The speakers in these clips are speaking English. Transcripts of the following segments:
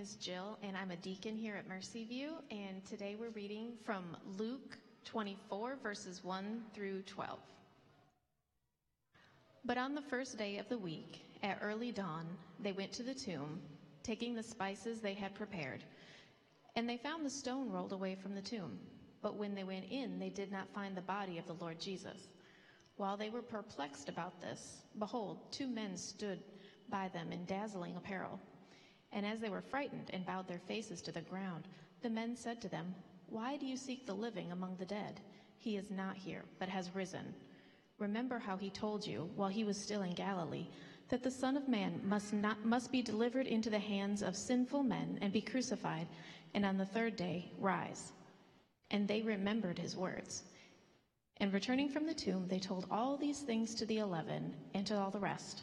is Jill, and I'm a deacon here at Mercy View. And today we're reading from Luke 24, verses 1 through 12. But on the first day of the week, at early dawn, they went to the tomb, taking the spices they had prepared. And they found the stone rolled away from the tomb. But when they went in, they did not find the body of the Lord Jesus. While they were perplexed about this, behold, two men stood by them in dazzling apparel. And as they were frightened and bowed their faces to the ground, the men said to them, Why do you seek the living among the dead? He is not here, but has risen. Remember how he told you, while he was still in Galilee, that the Son of Man must, not, must be delivered into the hands of sinful men and be crucified, and on the third day rise. And they remembered his words. And returning from the tomb, they told all these things to the eleven and to all the rest.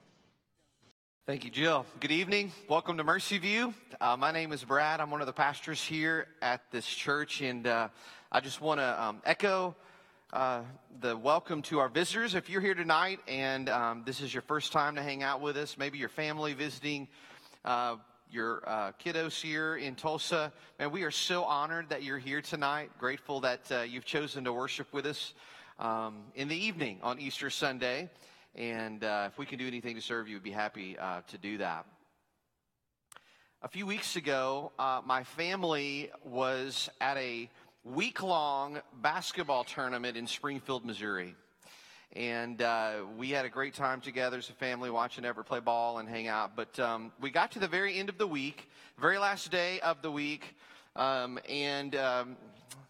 Thank you, Jill. Good evening. Welcome to Mercy View. Uh, my name is Brad. I'm one of the pastors here at this church, and uh, I just want to um, echo uh, the welcome to our visitors. If you're here tonight and um, this is your first time to hang out with us, maybe your family visiting, uh, your uh, kiddos here in Tulsa, man, we are so honored that you're here tonight. Grateful that uh, you've chosen to worship with us um, in the evening on Easter Sunday. And uh, if we can do anything to serve you, we'd be happy uh, to do that. A few weeks ago, uh, my family was at a week long basketball tournament in Springfield, Missouri. And uh, we had a great time together as a family watching Everett play ball and hang out. But um, we got to the very end of the week, very last day of the week. Um, and um,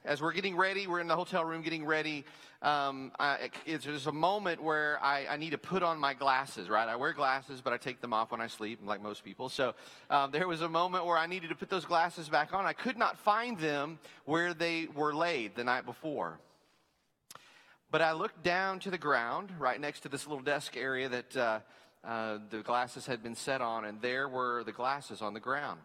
as we're getting ready, we're in the hotel room getting ready um, I, there's a moment where I, I, need to put on my glasses, right? I wear glasses, but I take them off when I sleep, like most people. So um, there was a moment where I needed to put those glasses back on. I could not find them where they were laid the night before. But I looked down to the ground, right next to this little desk area that uh, uh, the glasses had been set on, and there were the glasses on the ground.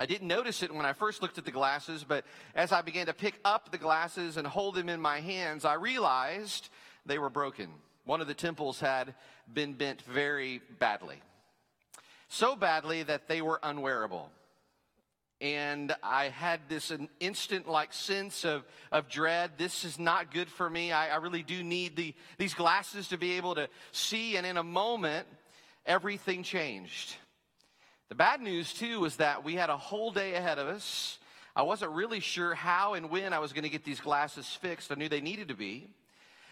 I didn't notice it when I first looked at the glasses, but as I began to pick up the glasses and hold them in my hands, I realized they were broken. One of the temples had been bent very badly. So badly that they were unwearable. And I had this an instant like sense of, of dread. This is not good for me. I, I really do need the, these glasses to be able to see. And in a moment, everything changed. The bad news, too, was that we had a whole day ahead of us. I wasn't really sure how and when I was going to get these glasses fixed. I knew they needed to be.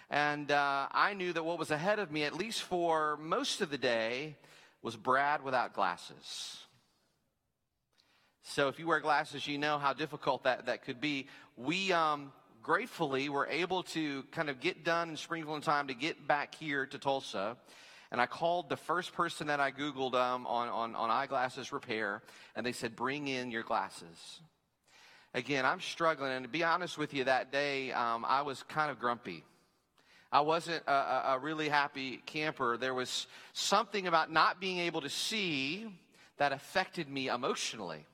And uh, I knew that what was ahead of me, at least for most of the day, was Brad without glasses. So if you wear glasses, you know how difficult that, that could be. We um, gratefully were able to kind of get done in Springfield in time to get back here to Tulsa and I called the first person that I Googled um, on, on, on eyeglasses repair, and they said, Bring in your glasses. Again, I'm struggling, and to be honest with you, that day um, I was kind of grumpy. I wasn't a, a, really happy camper. There was something about not being able to see that affected me emotionally.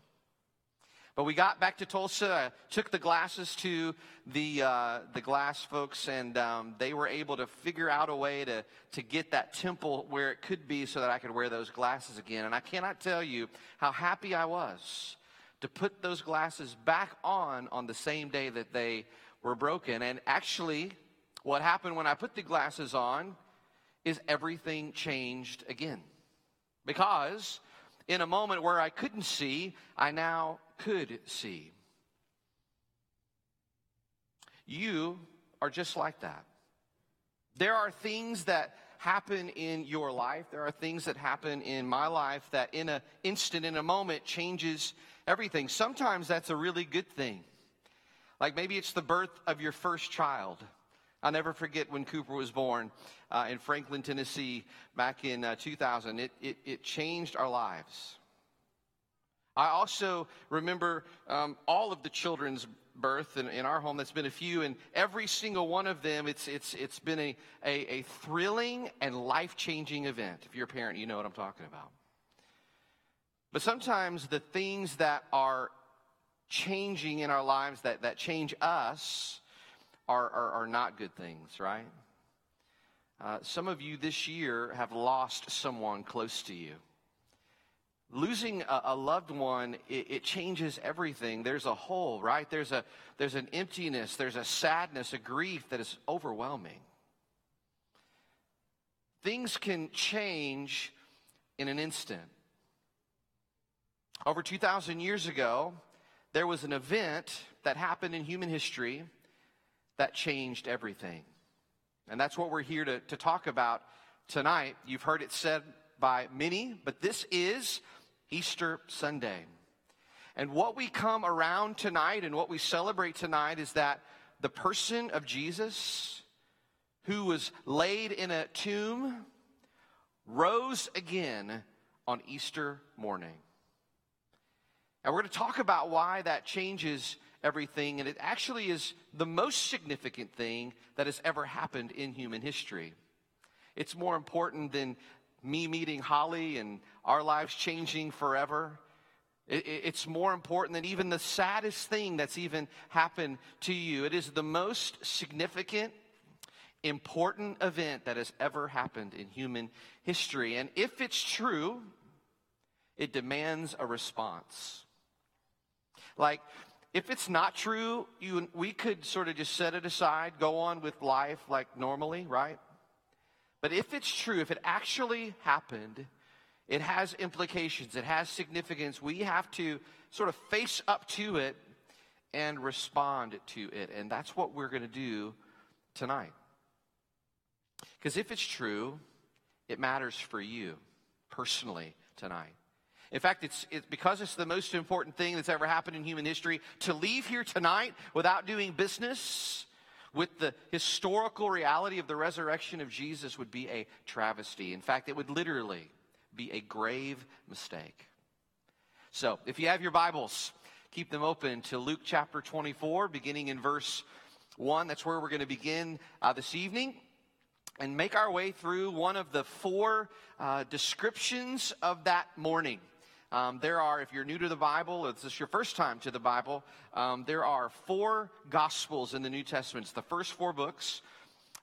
But we got back to Tulsa, took the glasses to the, uh, the glass folks, and um, they were able to figure out a way to, to get that temple where it could be so that I could wear those glasses again. And I cannot tell you how happy I was to put those glasses back on on the same day that they were broken. And actually, what happened when I put the glasses on is everything changed again. Because in a moment where I couldn't see, I now could see. You are just like that. There are things that happen in your life. There are things that happen in my life that in an instant, in a moment, changes everything. Sometimes that's a really good thing. Like maybe it's the birth of your first child. I'll never forget when Cooper was born uh, in Franklin, Tennessee, back in uh, 2000. It, it, it changed our lives. I also remember um, all of the children's birth in, in, our home. That's been a few, and every single one of them, it's it's it's been a a, a thrilling and life changing event. If you're a parent, you know what I'm talking about. But sometimes the things that are changing in our lives that, that change us are, are, are not good things, right? Uh, some of you this year have lost someone close to you. Losing a, a loved one, it, it, changes everything. There's a hole, right? There's, a, there's an emptiness, there's a sadness, a grief that is overwhelming. Things can change in an instant. Over 2,000 years ago, there was an event that happened in human history that changed everything. And that's what we're here to, to talk about tonight. You've heard it said by many, but this is Easter Sunday. And what we come around tonight and what we celebrate tonight is that the person of Jesus, who was laid in a tomb, rose again on Easter morning. And we're going to talk about why that changes everything. And it actually is the most significant thing that has ever happened in human history. It's more important than me meeting Holly and our lives changing forever. It's more important than even the saddest thing that's even happened to you. It is the most significant, important event that has ever happened in human history. And if it's true, it demands a response. Like, if it's not true, you, we could sort of just set it aside, go on with life like normally, right? But if it's true, if it actually happened, it has implications, it has significance. We have to sort of face up to it and respond to it. And that's what we're going to do tonight. Because if it's true, it matters for you personally tonight. In fact, it's, it's because it's the most important thing that's ever happened in human history. To leave here tonight without doing business with the historical reality of the resurrection of Jesus would be a travesty. In fact, it would literally be a grave mistake. So, if you have your Bibles, keep them open to Luke chapter 24, beginning in verse 1. That's where we're going to begin uh, this evening and make our way through one of the four uh, descriptions of that morning. Um, there are, if you're new to the Bible, if this is your first time to the Bible, um, there are four Gospels in the New Testament. It's the first four books,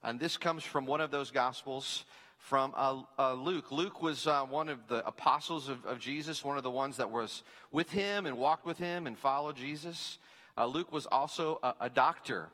and this comes from one of those Gospels from uh, uh, Luke. Luke was uh, one of the apostles of, of, Jesus, one of the ones that was with him and walked with him and followed Jesus. Uh, Luke was also a, a doctor.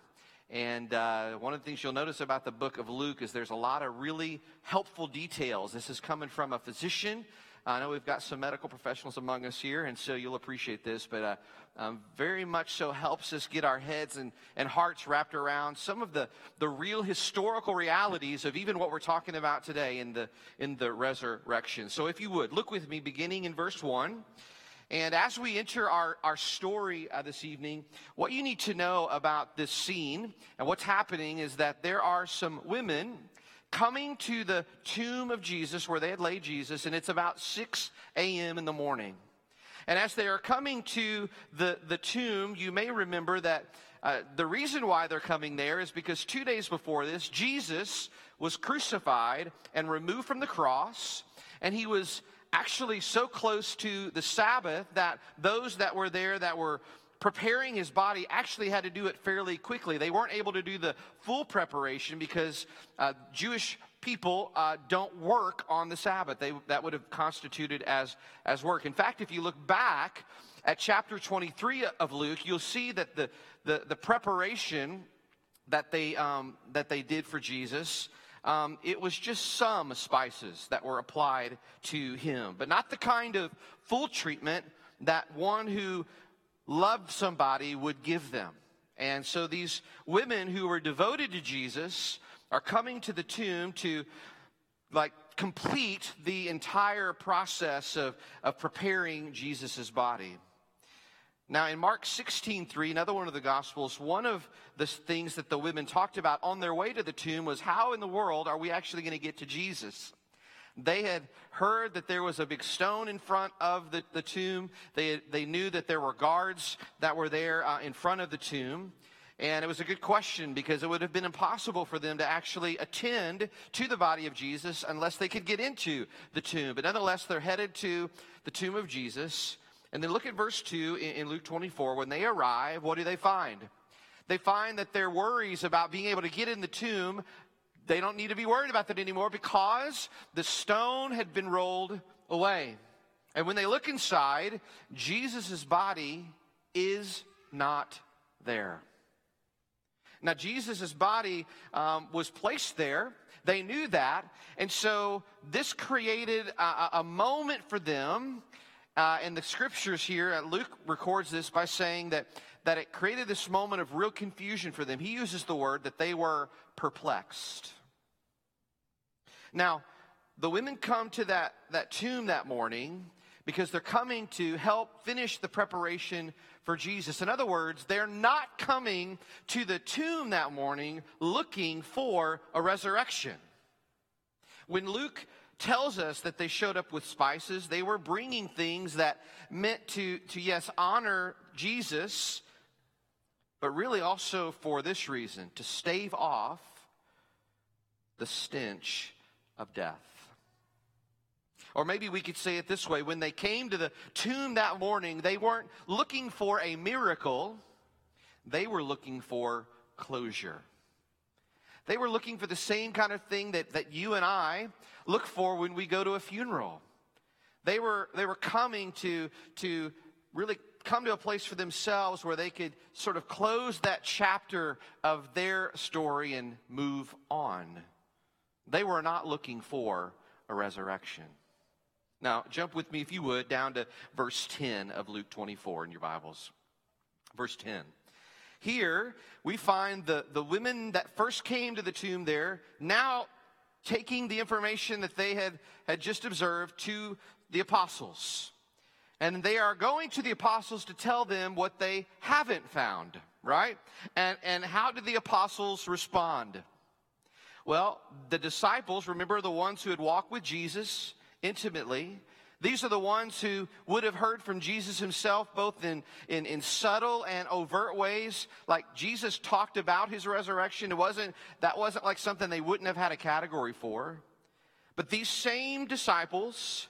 And uh, one of the things you'll notice about the book of Luke is there's a lot of really helpful details. This is coming from a physician I know we've got some medical professionals among us here, and so you'll appreciate this, but uh, um, very much so helps us get our heads and, and hearts wrapped around some of the, the real historical realities of even what we're talking about today in the, in the resurrection. So if you would, look with me beginning in verse 1. And as we enter our, our story uh, this evening, what you need to know about this scene and what's happening is that there are some women coming to the tomb of Jesus where they had laid Jesus, and it's about 6 a.m. in the morning. And as they are coming to the, the tomb, you may remember that uh, the reason why they're coming there is because two days before this, Jesus was crucified and removed from the cross, and he was actually so close to the Sabbath that those that were there that were preparing his body actually had to do it fairly quickly. They weren't able to do the full preparation because uh, Jewish people uh, don't work on the Sabbath. They, that would have constituted as, as work. In fact, if you look back at chapter 23 of Luke, you'll see that the, the, the preparation that they, um, that they did for Jesus. Um, it was just some spices that were applied to him, but not the kind of full treatment that one who loved somebody would give them. And so these women who were devoted to Jesus are coming to the tomb to like complete the entire process of, of preparing Jesus' body. Now, in Mark 16, 3, another one of the Gospels, one of the things that the women talked about on their way to the tomb was how in the world are we actually going to get to Jesus? They had heard that there was a big stone in front of the, the tomb. They, they knew that there were guards that were there uh, in front of the tomb. And it was a good question because it would have been impossible for them to actually attend to the body of Jesus unless they could get into the tomb. But nonetheless, they're headed to the tomb of Jesus. And then look at verse 2 in, in Luke 24. When they arrive, what do they find? They find that their worries about being able to get in the tomb, they don't need to be worried about that anymore because the stone had been rolled away. And when they look inside, Jesus' body is not there. Now, Jesus' body um, was placed there. They knew that. And so this created a, a moment for them. Uh, in the scriptures here, Luke records this by saying that, that it created this moment of real confusion for them. He uses the word that they were perplexed. Now, the women come to that, that tomb that morning because they're coming to help finish the preparation for Jesus. In other words, they're not coming to the tomb that morning looking for a resurrection. When Luke tells us that they showed up with spices, they were bringing things that meant to, to yes, honor Jesus, but really also for this reason to stave off the stench of death. Or maybe we could say it this way when they came to the tomb that morning, they weren't looking for a miracle, they were looking for closure. They were looking for the same kind of thing that, that you and I look for when we go to a funeral. They were, they were coming to, to really come to a place for themselves where they could sort of close that chapter of their story and move on. They were not looking for a resurrection. Now, jump with me, if you would, down to verse 10 of Luke 24 in your Bibles. Verse 10. Here, we find the, the women that first came to the tomb there now taking the information that they had, had just observed to the apostles. And they are going to the apostles to tell them what they haven't found, right? And, and how did the apostles respond? Well, the disciples, remember the ones who had walked with Jesus, intimately. These are the ones who would have heard from Jesus himself, both in, in, in, subtle and overt ways. Like Jesus talked about his resurrection. It wasn't, that wasn't like something they wouldn't have had a category for. But these same disciples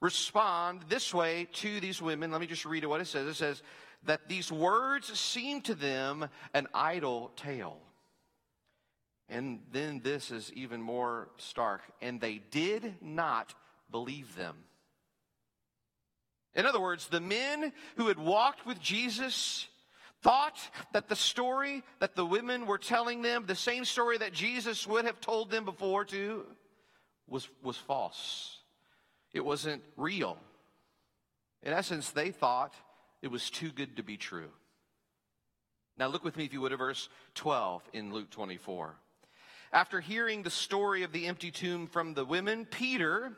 respond this way to these women. Let me just read what it says. It says that these words seem to them an idle tale. And then this is even more stark. And they did not believe them. In other words, the men who had walked with Jesus thought that the story that the women were telling them, the same story that Jesus would have told them before too, was, was false. It wasn't real. In essence, they thought it was too good to be true. Now, look with me, if you would, at verse 12 in Luke 24. After hearing the story of the empty tomb from the women, Peter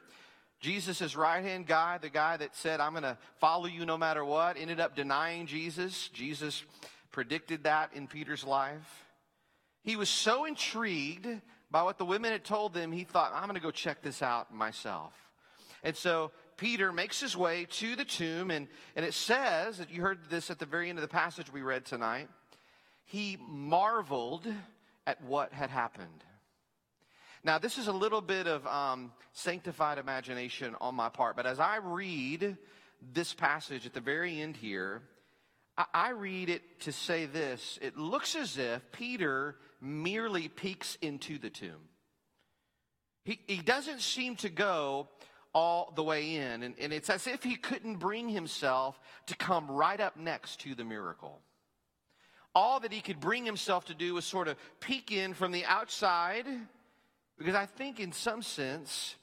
Jesus' right hand guy, the guy that said, I'm going to follow you no matter what, ended up denying Jesus. Jesus predicted that in Peter's life. He was so intrigued by what the women had told them, he thought, I'm going to go check this out myself. And so Peter makes his way to the tomb, and, and it says, that you heard this at the very end of the passage we read tonight, he marveled at what had happened. Now, this is a little bit of um, sanctified imagination on my part, but as I read this passage at the very end here, I, I read it to say this. It looks as if Peter merely peeks into the tomb. He, he doesn't seem to go all the way in, and, and it's as if he couldn't bring himself to come right up next to the miracle all that he could bring himself to do was sort of peek in from the outside because I think, in some sense,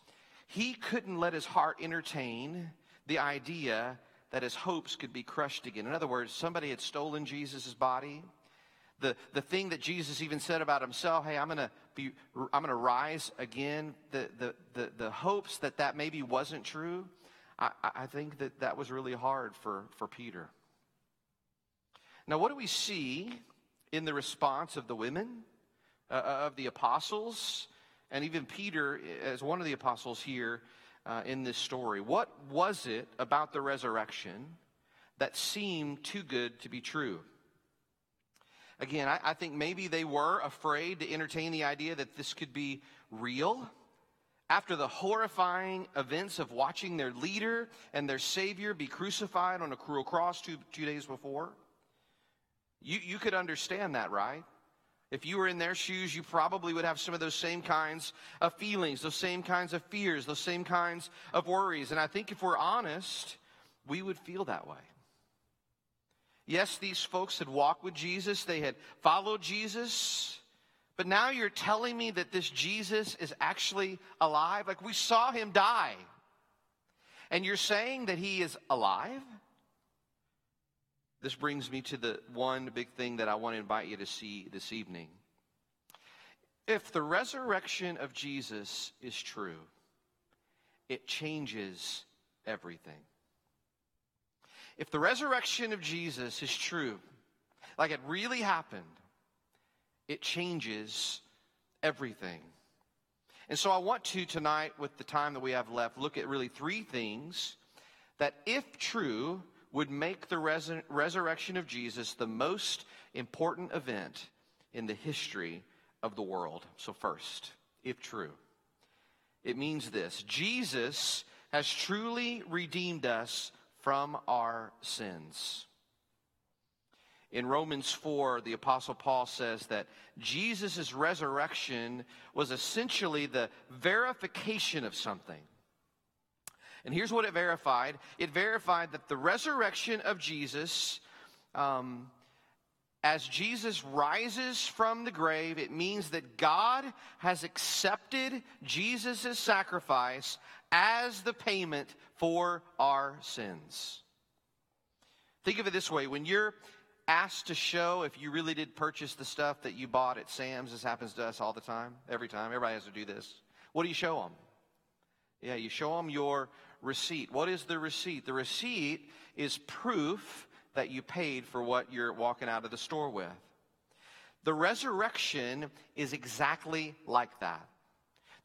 he couldn't let his heart entertain the idea that his hopes could be crushed again. In other words, somebody had stolen Jesus' body. The, the thing that Jesus even said about himself, hey, I'm going to be, I'm going to rise again. The, the, the, the hopes that that maybe wasn't true, I, I think that that was really hard for, for Peter. Now, what do we see in the response of the women, uh, of the apostles? and even Peter, as one of the apostles here uh, in this story, what was it about the resurrection that seemed too good to be true? Again, I, I think maybe they were afraid to entertain the idea that this could be real. After the horrifying events of watching their leader and their Savior be crucified on a cruel cross two, two days before, you, you could understand that, right? If you were in their shoes, you probably would have some of those same kinds of feelings, those same kinds of fears, those same kinds of worries. And I think if we're honest, we would feel that way. Yes, these folks had walked with Jesus, they had followed Jesus, but now you're telling me that this Jesus is actually alive? Like we saw him die. And you're saying that he is alive? This brings me to the one big thing that I want to invite you to see this evening. If the resurrection of Jesus is true, it changes everything. If the resurrection of Jesus is true, like it really happened, it changes everything. And so I want to tonight, with the time that we have left, look at really three things that, if true, would make the res- resurrection of Jesus the most important event in the history of the world. So, first, if true, it means this Jesus has truly redeemed us from our sins. In Romans 4, the Apostle Paul says that Jesus' resurrection was essentially the verification of something. And here's what it verified it verified that the resurrection of Jesus, um, as Jesus rises from the grave, it means that God has accepted Jesus' sacrifice as the payment for our sins. Think of it this way when you're asked to show if you really did purchase the stuff that you bought at Sam's, this happens to us all the time, every time. Everybody has to do this. What do you show them? Yeah, you show them your receipt. What is the receipt? The receipt is proof that you paid for what you're walking out of the store with. The resurrection is exactly like that.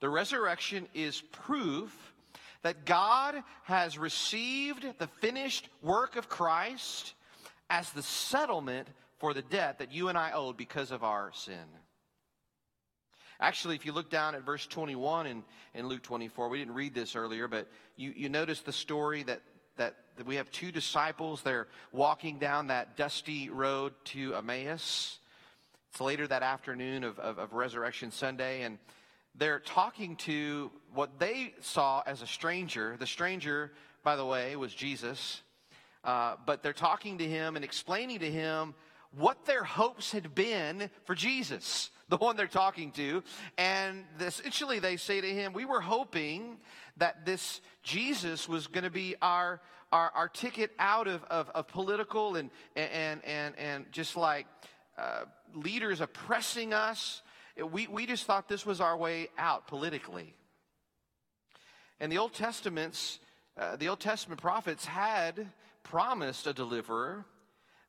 The resurrection is proof that God has received the finished work of Christ as the settlement for the debt that you and I owed because of our sin. Actually, if you look down at verse 21 in, in Luke 24, we didn't read this earlier, but you, you notice the story that, that, that we have two disciples. They're walking down that dusty road to Emmaus. It's later that afternoon of, of, of Resurrection Sunday, and they're talking to what they saw as a stranger. The stranger, by the way, was Jesus. Uh, but they're talking to him and explaining to him what their hopes had been for Jesus the one they're talking to. And essentially, they say to him, We were hoping that this Jesus was going to be our, our, our, ticket out of, of, of political and, and, and, and just like uh, leaders oppressing us. We, we just thought this was our way out politically. And the Old Testament's, uh, the Old Testament prophets had promised a deliverer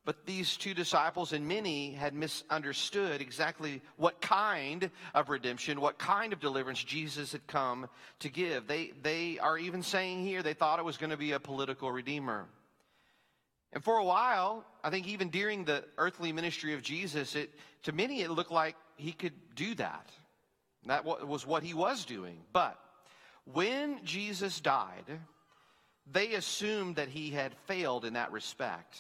but these two disciples and many had misunderstood exactly what kind of redemption, what kind of deliverance Jesus had come to give. They, they are even saying here they thought it was going to be a political redeemer. And for a while, I think even during the earthly ministry of Jesus, it, to many it looked like he could do that. That was what he was doing. But when Jesus died, they assumed that he had failed in that respect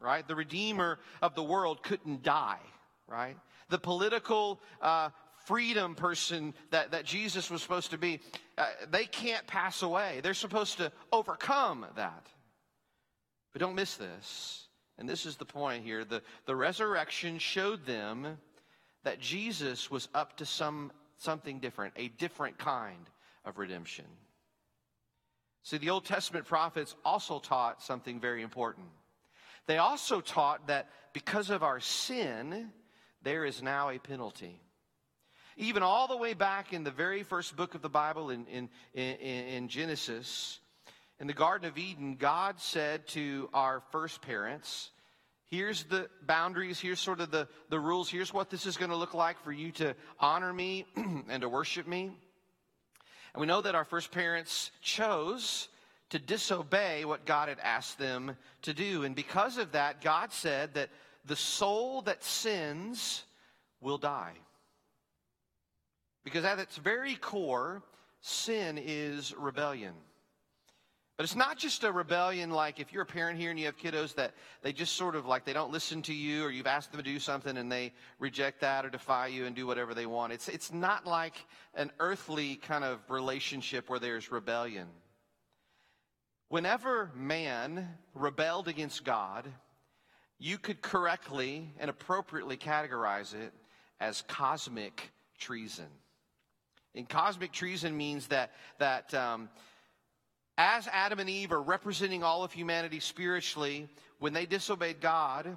right? The Redeemer of the world couldn't die, right? The political uh, freedom person that, that Jesus was supposed to be, uh, they can't pass away. They're supposed to overcome that. But don't miss this. And this is the point here. The, the resurrection showed them that Jesus was up to some, something different, a different kind of redemption. See, the Old Testament prophets also taught something very important. They also taught that because of our sin, there is now a penalty. Even all the way back in the very first book of the Bible, in, in, in, in Genesis, in the Garden of Eden, God said to our first parents, Here's the boundaries. Here's sort of the, the rules. Here's what this is going to look like for you to honor me and to worship me. And we know that our first parents chose to disobey what God had asked them to do. And because of that, God said that the soul that sins will die. Because at its very core, sin is rebellion. But it's not just a rebellion like if you're a parent here and you have kiddos that they just sort of like they don't listen to you or you've asked them to do something and they reject that or defy you and do whatever they want. It's, it's not like an earthly kind of relationship where there's rebellion. Whenever man rebelled against God, you could correctly and appropriately categorize it as cosmic treason. And cosmic treason means that, that um, as Adam and Eve are representing all of humanity spiritually, when they disobeyed God,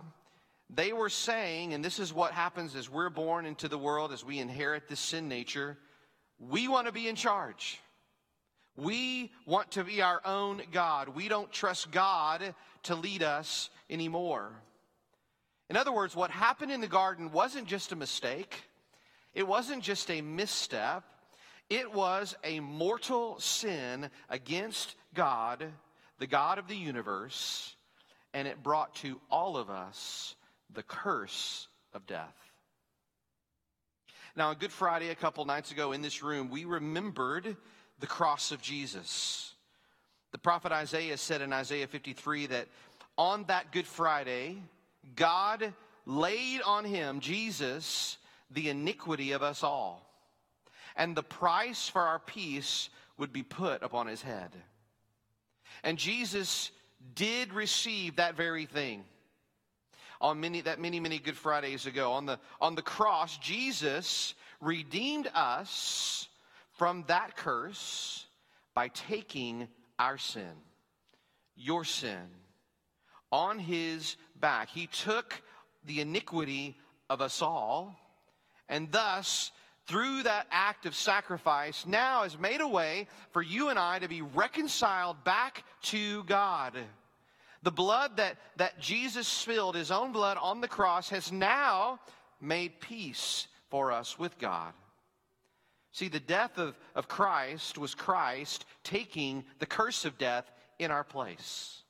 they were saying, and this is what happens as we're born into the world, as we inherit this sin nature, we want to be in charge. We want to be our own God. We don't trust God to lead us anymore. In other words, what happened in the garden wasn't just a mistake, it wasn't just a misstep, it was a mortal sin against God, the God of the universe, and it brought to all of us the curse of death. Now, on Good Friday, a couple nights ago in this room, we remembered the cross of Jesus. The prophet Isaiah said in Isaiah 53 that on that Good Friday, God laid on him, Jesus, the iniquity of us all and the price for our peace would be put upon his head. And Jesus did receive that very thing. On many that many many good Fridays ago on the on the cross Jesus redeemed us from that curse by taking our sin your sin on his back he took the iniquity of us all and thus through that act of sacrifice, now has made a way for you and I to be reconciled back to God. The blood that, that Jesus spilled, his own blood on the cross, has now made peace for us with God. See, the death of, of Christ was Christ taking the curse of death in our place.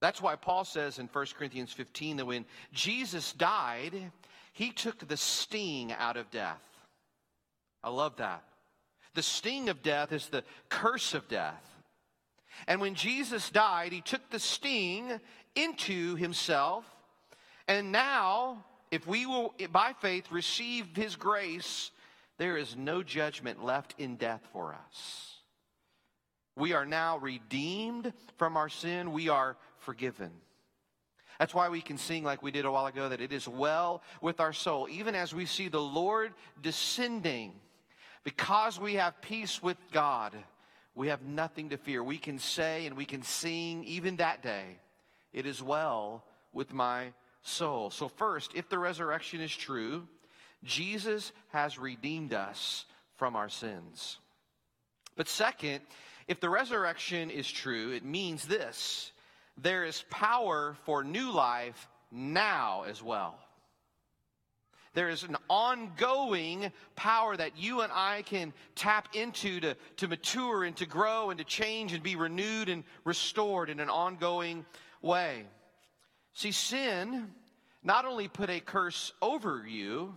That's why Paul says in 1 Corinthians 15 that when Jesus died, he took the sting out of death. I love that. The sting of death is the curse of death. And when Jesus died, he took the sting into himself. And now, if we will, by faith, receive his grace, there is no judgment left in death for us. We are now redeemed from our sin, we are forgiven. That's why we can sing like we did a while ago that it is well with our soul, even as we see the Lord descending. Because we have peace with God, we have nothing to fear. We can say and we can sing even that day, It is well with my soul. So, first, if the resurrection is true, Jesus has redeemed us from our sins. But second, if the resurrection is true, it means this there is power for new life now as well. There is an ongoing power that you and I can tap into to, to mature and to grow and to change and be renewed and restored in an ongoing way. See, sin not only put a curse over you,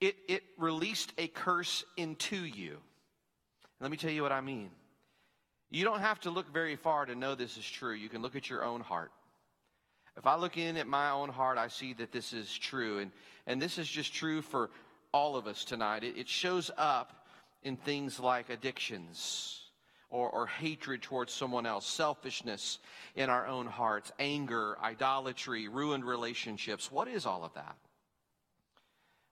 it, it released a curse into you. Let me tell you what I mean. You don't have to look very far to know this is true. You can look at your own heart. If I look in at my own heart, I see that this is true. And, and this is just true for all of us tonight. It, it shows up in things like addictions or, or hatred towards someone else, selfishness in our own hearts, anger, idolatry, ruined relationships. What is all of that?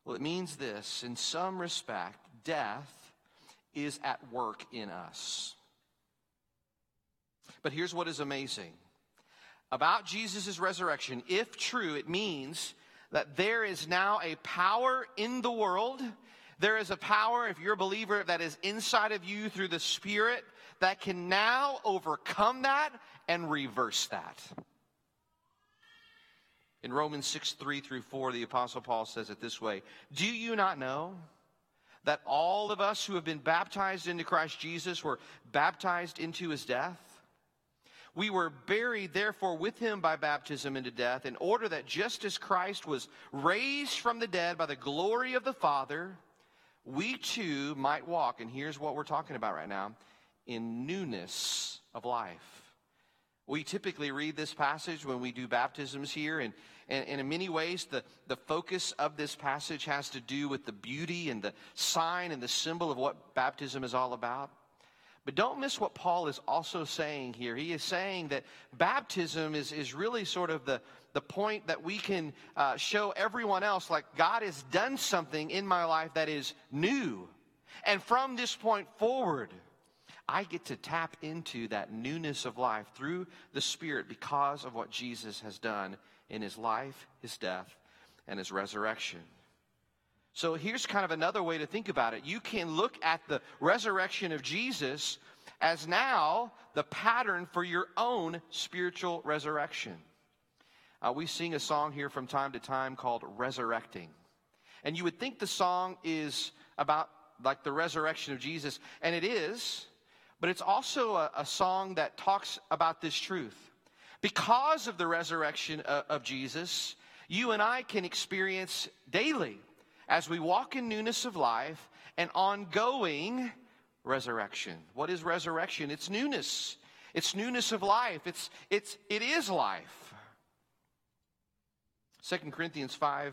Well, it means this in some respect, death is at work in us. But here's what is amazing about Jesus' resurrection. If true, it means that there is now a power in the world. There is a power, if you're a believer, that is inside of you through the Spirit that can now overcome that and reverse that. In Romans 6 3 through 4, the Apostle Paul says it this way Do you not know that all of us who have been baptized into Christ Jesus were baptized into his death? We were buried, therefore, with him by baptism into death, in order that just as Christ was raised from the dead by the glory of the Father, we too might walk. And here's what we're talking about right now in newness of life. We typically read this passage when we do baptisms here, and, and, and, in many ways, the, the focus of this passage has to do with the beauty and the sign and the symbol of what baptism is all about. But don't miss what Paul is also saying here. He is saying that baptism is, is really sort of the, the point that we can uh, show everyone else, like God has done something in my life that is new. And from this point forward, I get to tap into that newness of life through the Spirit because of what Jesus has done in his life, his death, and his resurrection. So here's kind of another way to think about it. You can look at the resurrection of Jesus as now the pattern for your own spiritual resurrection. Uh, we sing a song here from time to time called Resurrecting. And you would think the song is about like the resurrection of Jesus, and it is, but it's also a, a song that talks about this truth. Because of the resurrection of, of Jesus, you and I can experience daily as we walk in newness of life an ongoing resurrection. What is resurrection? It's newness. It's newness of life. It's, it's, it is life. 2 Corinthians 5,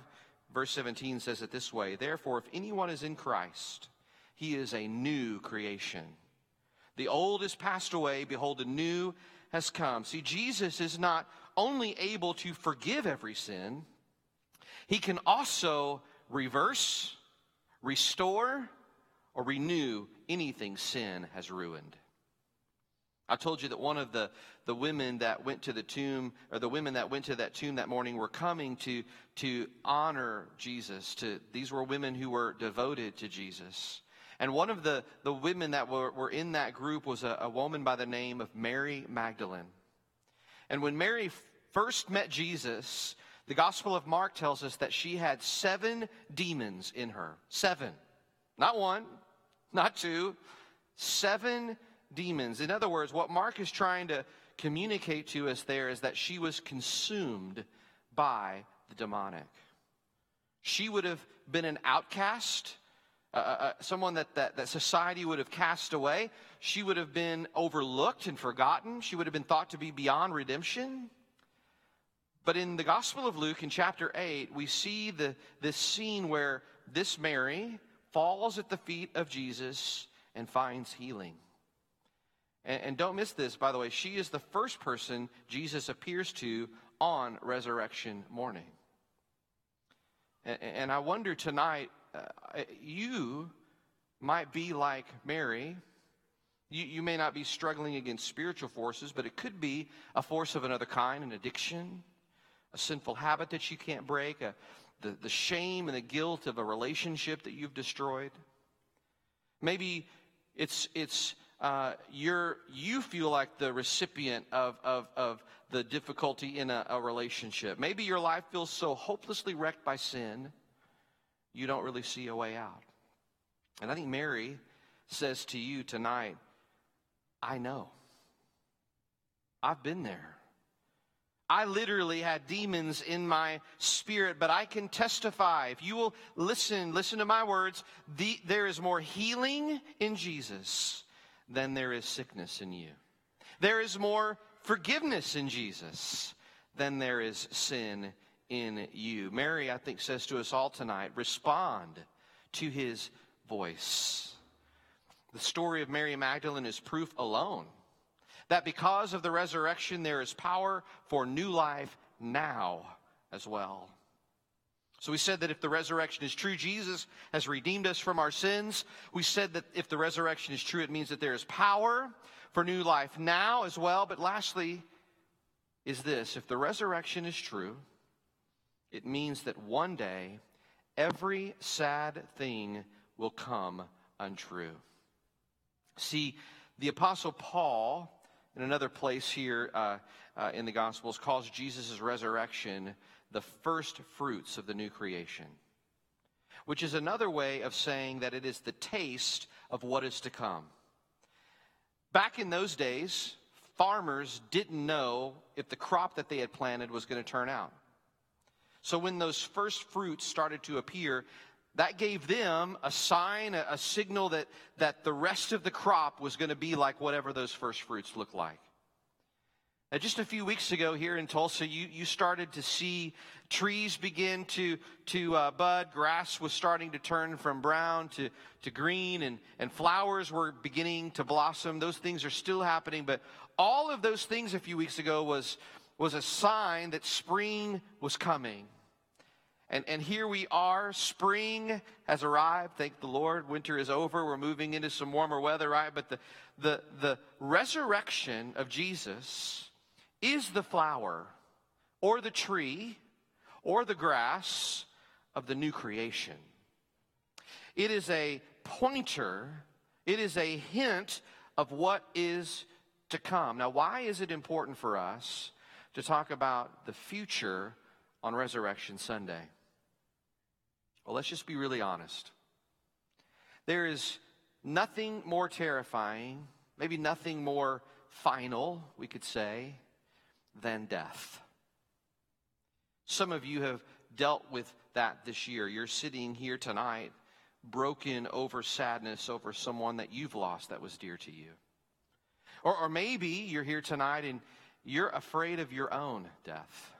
verse 17 says it this way Therefore, if anyone is in Christ, he is a new creation. The old has passed away. Behold, the new has come. See, Jesus is not only able to forgive every sin, he can also reverse, restore, or renew anything sin has ruined. I told you that one of the, the women that went to the tomb, or the women that went to that tomb that morning, were coming to, to honor Jesus. To, these were women who were devoted to Jesus. And one of the, the women that were, were in that group was a, a woman by the name of Mary Magdalene. And when Mary first met Jesus, the Gospel of Mark tells us that she had seven demons in her. Seven. Not one, not two, seven demons. In other words, what Mark is trying to communicate to us there is that she was consumed by the demonic. She would have been an outcast uh, uh, uh, someone that, that, that society would have cast away. She would have been overlooked and forgotten. She would have been thought to be beyond redemption. But in the Gospel of Luke, in chapter 8, we see the, this scene where this Mary falls at the feet of Jesus and finds healing. And, and don't miss this, by the way, she is the first person Jesus appears to on resurrection morning. And, and I wonder tonight you might be like Mary. You, you may not be struggling against spiritual forces, but it could be a force of another kind, an addiction, a sinful habit that you can't break, a, the, the shame and the guilt of a relationship that you've destroyed. Maybe it's, it's uh, you're, you feel like the recipient of, of, of the difficulty in a, a relationship. Maybe your life feels so hopelessly wrecked by sin you don't really see a way out. And I think Mary says to you tonight, I know. I've been there. I literally had demons in my spirit, but I can testify. If you will listen, listen to my words, the, there is more healing in Jesus than there is sickness in you. There is more forgiveness in Jesus than there is sin in you. Mary, I think, says to us all tonight respond to his voice. The story of Mary Magdalene is proof alone that because of the resurrection, there is power for new life now as well. So we said that if the resurrection is true, Jesus has redeemed us from our sins. We said that if the resurrection is true, it means that there is power for new life now as well. But lastly, is this if the resurrection is true, it means that one day every sad thing will come untrue. See, the Apostle Paul in another place here uh, uh, in the Gospels, calls Jesus' resurrection the first fruits of the new creation, which is another way of saying that it is the taste of what is to come. Back in those days, farmers didn't know if the crop that they had planted was going to turn out. So when those first fruits started to appear, that gave them a sign, a, a signal that, that the rest of the crop was going to be like whatever those first fruits looked like. Now, just a few weeks ago here in Tulsa, you, you started to see trees begin to, to uh, bud. Grass was starting to turn from brown to, to green, and, and flowers were beginning to blossom. Those things are still happening, but all of those things a few weeks ago was, was a sign that spring was coming. And, and here we are. Spring has arrived. Thank the Lord. Winter is over. We're moving into some warmer weather, right? But the, the, the resurrection of Jesus is the flower or the tree or the grass of the new creation. It is a pointer, it is a hint of what is to come. Now, why is it important for us to talk about the future on Resurrection Sunday? Well, let's just be really honest. There is nothing more terrifying, maybe nothing more final, we could say, than death. Some of you have dealt with that this year. You're sitting here tonight broken over sadness over someone that you've lost that was dear to you. Or, or maybe you're here tonight and you're afraid of your own death.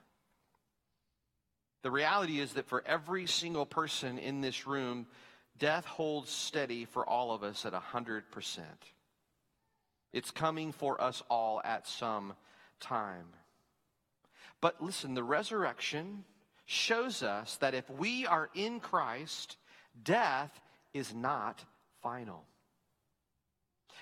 The reality is that for every single person in this room, death holds steady for all of us at 100%. It's coming for us all at some time. But listen, the resurrection shows us that if we are in Christ, death is not final.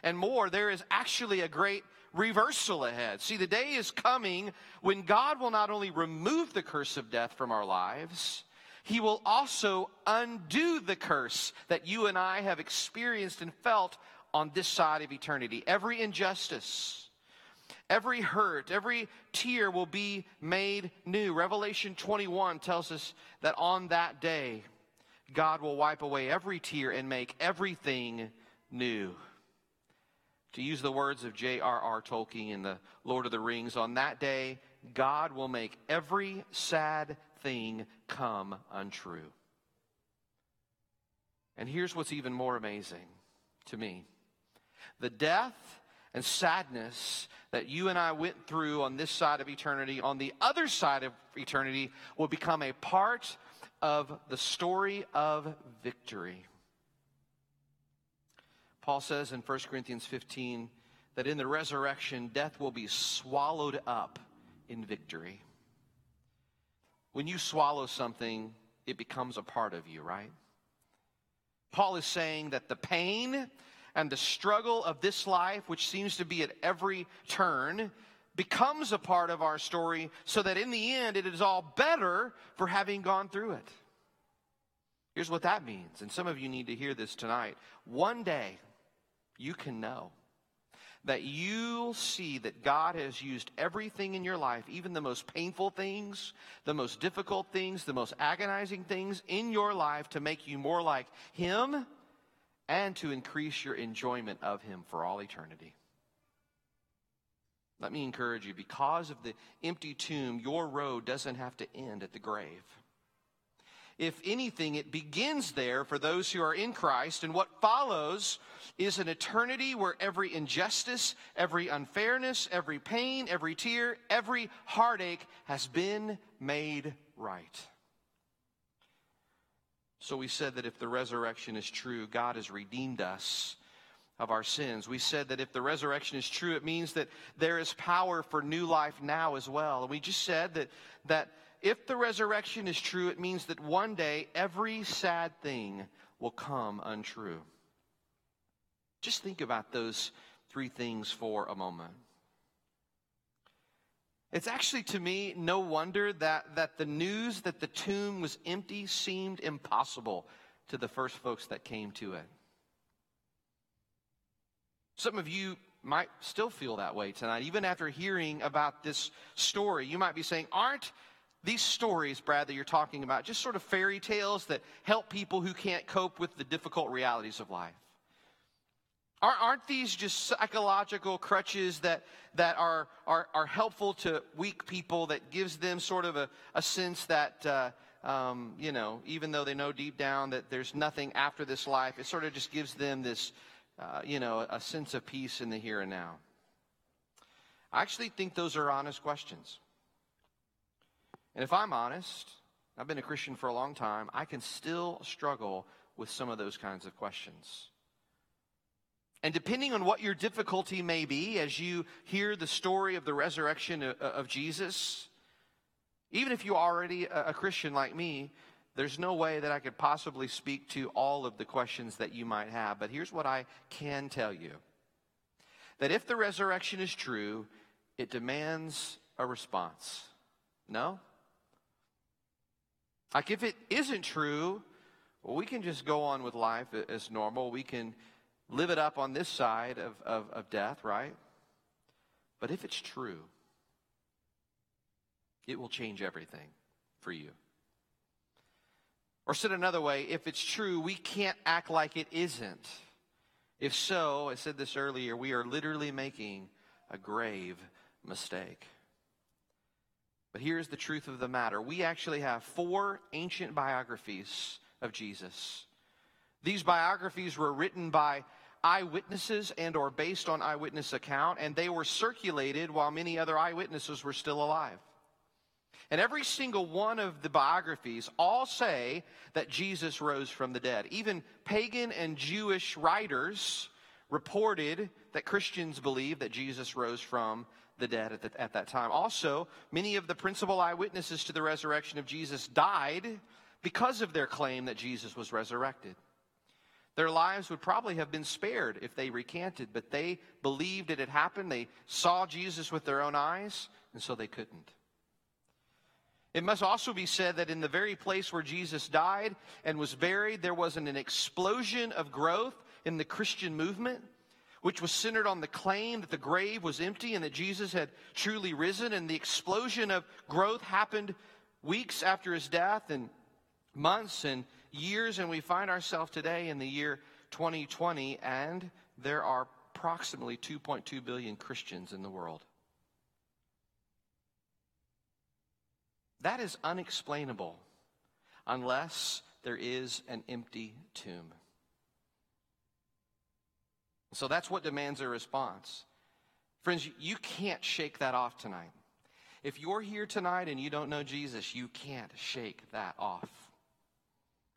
And more, there is actually a great reversal ahead. See, the day is coming when God will not only remove the curse of death from our lives, He will also undo the curse that you and I have experienced and felt on this side of eternity. Every injustice, every hurt, every tear will be made new. Revelation 21 tells us that on that day, God will wipe away every tear and make everything new. To use the words of J.R.R. Tolkien in The Lord of the Rings, on that day, God will make every sad thing come untrue. And here's what's even more amazing to me the death and sadness that you and I went through on this side of eternity, on the other side of eternity, will become a part of the story of victory. Paul says in 1 Corinthians 15 that in the resurrection, death will be swallowed up in victory. When you swallow something, it becomes a part of you, right? Paul is saying that the pain and the struggle of this life, which seems to be at every turn, becomes a part of our story so that in the end it is all better for having gone through it. Here's what that means, and some of you need to hear this tonight. One day, you can know that you'll see that God has used everything in your life, even the most painful things, the most difficult things, the most agonizing things in your life to make you more like Him and to increase your enjoyment of Him for all eternity. Let me encourage you because of the empty tomb, your road doesn't have to end at the grave. If anything, it begins there for those who are in Christ. And what follows is an eternity where every injustice, every unfairness, every pain, every tear, every heartache has been made right. So we said that if the resurrection is true, God has redeemed us of our sins. We said that if the resurrection is true, it means that there is power for new life now as well. And we just said that, that if the resurrection is true, it means that one day every sad thing will come untrue. Just think about those three things for a moment. It's actually to me no wonder that, that the news that the tomb was empty seemed impossible to the first folks that came to it. Some of you might still feel that way tonight. Even after hearing about this story, you might be saying, Aren't these stories, Brad, that you're talking about, just sort of fairy tales that help people who can't cope with the difficult realities of life? Aren't these just psychological crutches that, that are, are, are helpful to weak people that gives them sort of a, a sense that, uh, um, you know, even though they know deep down that there's nothing after this life, it sort of just gives them this, uh, you know, a sense of peace in the here and now? I actually think those are honest questions. And if I'm honest, I've been a Christian for a long time, I can still struggle with some of those kinds of questions. And depending on what your difficulty may be as you hear the story of the resurrection of Jesus, even if you're already a Christian like me, there's no way that I could possibly speak to all of the questions that you might have. But here's what I can tell you that if the resurrection is true, it demands a response. No? Like if it isn't true, we can just go on with life as normal. We can live it up on this side of, of, of death, right? But if it's true, it will change everything for you. Or said another way, if it's true, we can't act like it isn't. If so, I said this earlier, we are literally making a grave mistake. But here's the truth of the matter. We actually have four ancient biographies of Jesus. These biographies were written by eyewitnesses and or based on eyewitness account and they were circulated while many other eyewitnesses were still alive. And every single one of the biographies all say that jesus rose from the dead. Even pagan and jewish writers reported that christians believe that jesus rose from the dead at, the, at that time also many of the principal eyewitnesses to the resurrection of jesus died because of their claim that jesus was resurrected their lives would probably have been spared if they recanted, but they believed it had happened. They saw Jesus with their own eyes, and so they couldn't. It must also be said that in the very place where Jesus died and was buried, there was an, an explosion of growth in the Christian movement, which was centered on the claim that the grave was empty and that Jesus had truly risen. And the explosion of growth happened weeks after his death and months and years, and we find ourselves today in the year 2020, and there are approximately 2.2 billion Christians in the world. That is unexplainable unless there is an empty tomb. So that's what demands a response. Friends, you can't shake that off tonight. If you're here tonight and you don't know Jesus, you can't shake that off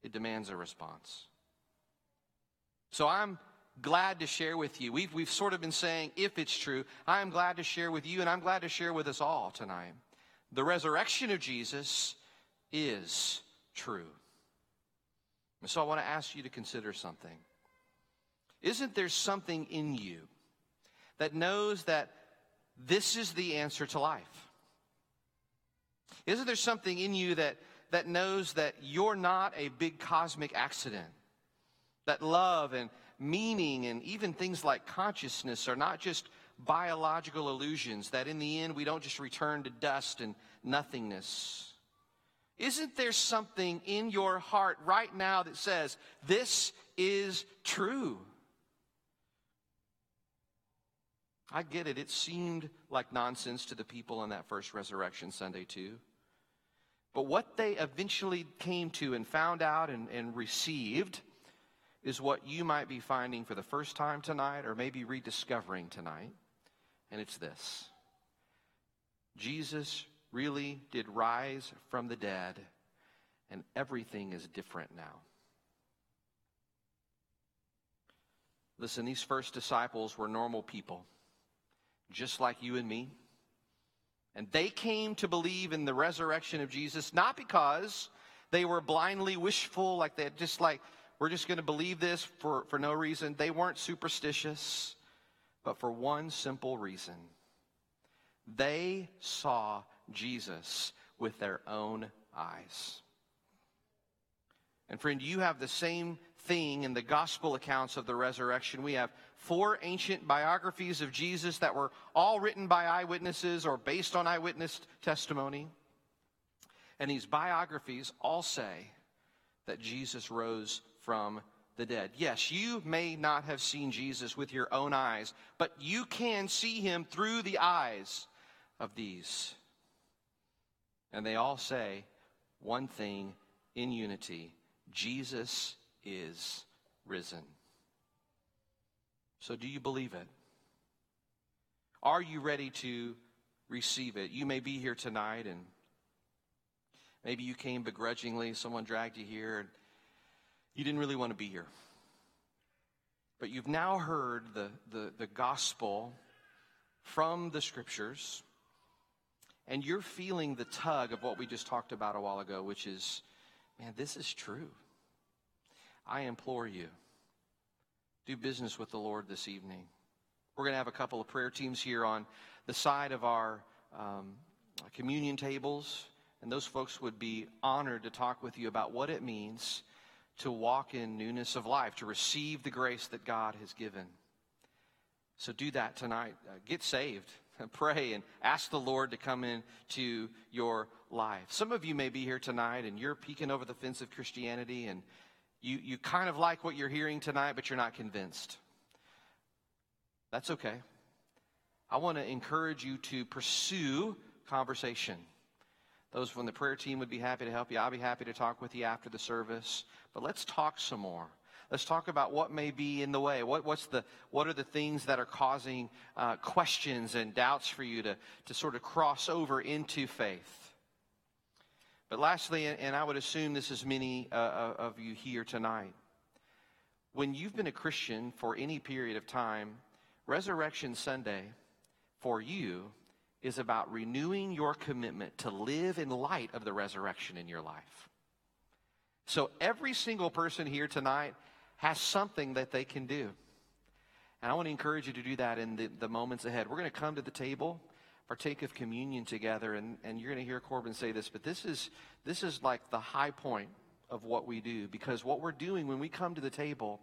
it demands a response. So I'm glad to share with you. We've, we've sort of been saying, if it's true, I'm glad to share with you, and I'm glad to share with us all tonight. The resurrection of Jesus is true. And so I want to ask you to consider something. Isn't there something in you that knows that this is the answer to life? Isn't there something in you that that knows that you're not a big cosmic accident. That love and meaning and even things like consciousness are not just biological illusions, that in the end we don't just return to dust and nothingness. Isn't there something in your heart right now that says, this is true? I get it. It seemed like nonsense to the people on that first resurrection Sunday, too. But what they eventually came to and found out and, and received is what you might be finding for the first time tonight or maybe rediscovering tonight. And it's this Jesus really did rise from the dead, and everything is different now. Listen, these first disciples were normal people, just like you and me. And they came to believe in the resurrection of Jesus, not because they were blindly wishful, like they just like, we're just going to believe this for, for no reason. They weren't superstitious, but for one simple reason. They saw Jesus with their own eyes. And friend, you have the same thing in the gospel accounts of the resurrection. We have four ancient biographies of Jesus that were all written by eyewitnesses or based on eyewitness testimony. And these biographies all say that Jesus rose from the dead. Yes, you may not have seen Jesus with your own eyes, but you can see him through the eyes of these. And they all say one thing in unity Jesus is risen. So, do you believe it? Are you ready to receive it? You may be here tonight and maybe you came begrudgingly, someone dragged you here, and you didn't really want to be here. But you've now heard the, the, the gospel from the scriptures, and you're feeling the tug of what we just talked about a while ago, which is, man, this is true. I implore you, do business with the Lord this evening. We're going to have a couple of prayer teams here on the side of our um, communion tables, and those folks would be honored to talk with you about what it means to walk in newness of life, to receive the grace that God has given. So do that tonight. Uh, get saved. Pray and ask the Lord to come into your life. Some of you may be here tonight and you're peeking over the fence of Christianity and you, you kind of like what you're hearing tonight, but you're not convinced. That's okay. I want to encourage you to pursue conversation. Those from the prayer team would be happy to help you. I'll be happy to talk with you after the service. But let's talk some more. Let's talk about what may be in the way. What, what's the, what are the things that are causing uh, questions and doubts for you to, to sort of cross over into faith? But lastly, and I would assume this is many uh, uh, of you here tonight, when you've been a Christian for any period of time, Resurrection Sunday for you is about renewing your commitment to live in light of the resurrection in your life. So every single person here tonight has something that they can do. And I want to encourage you to do that in the, the moments ahead. We're going to come to the table partake of communion together, and, and you're going to hear Corbin say this, but this is, this is like the high point of what we do because what we're doing when we come to the table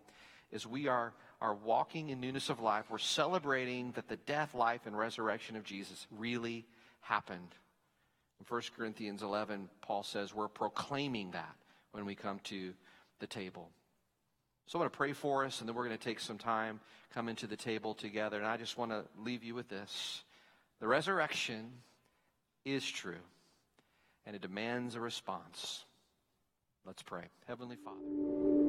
is we are, are walking in newness of life. We're celebrating that the death, life, and resurrection of Jesus really happened. In 1 Corinthians 11, Paul says we're proclaiming that when we come to the table. So I want to pray for us, and then we're going to take some time, come into the table together. And I just want to leave you with this. The resurrection is true, and it demands a response. Let's pray. Heavenly Father.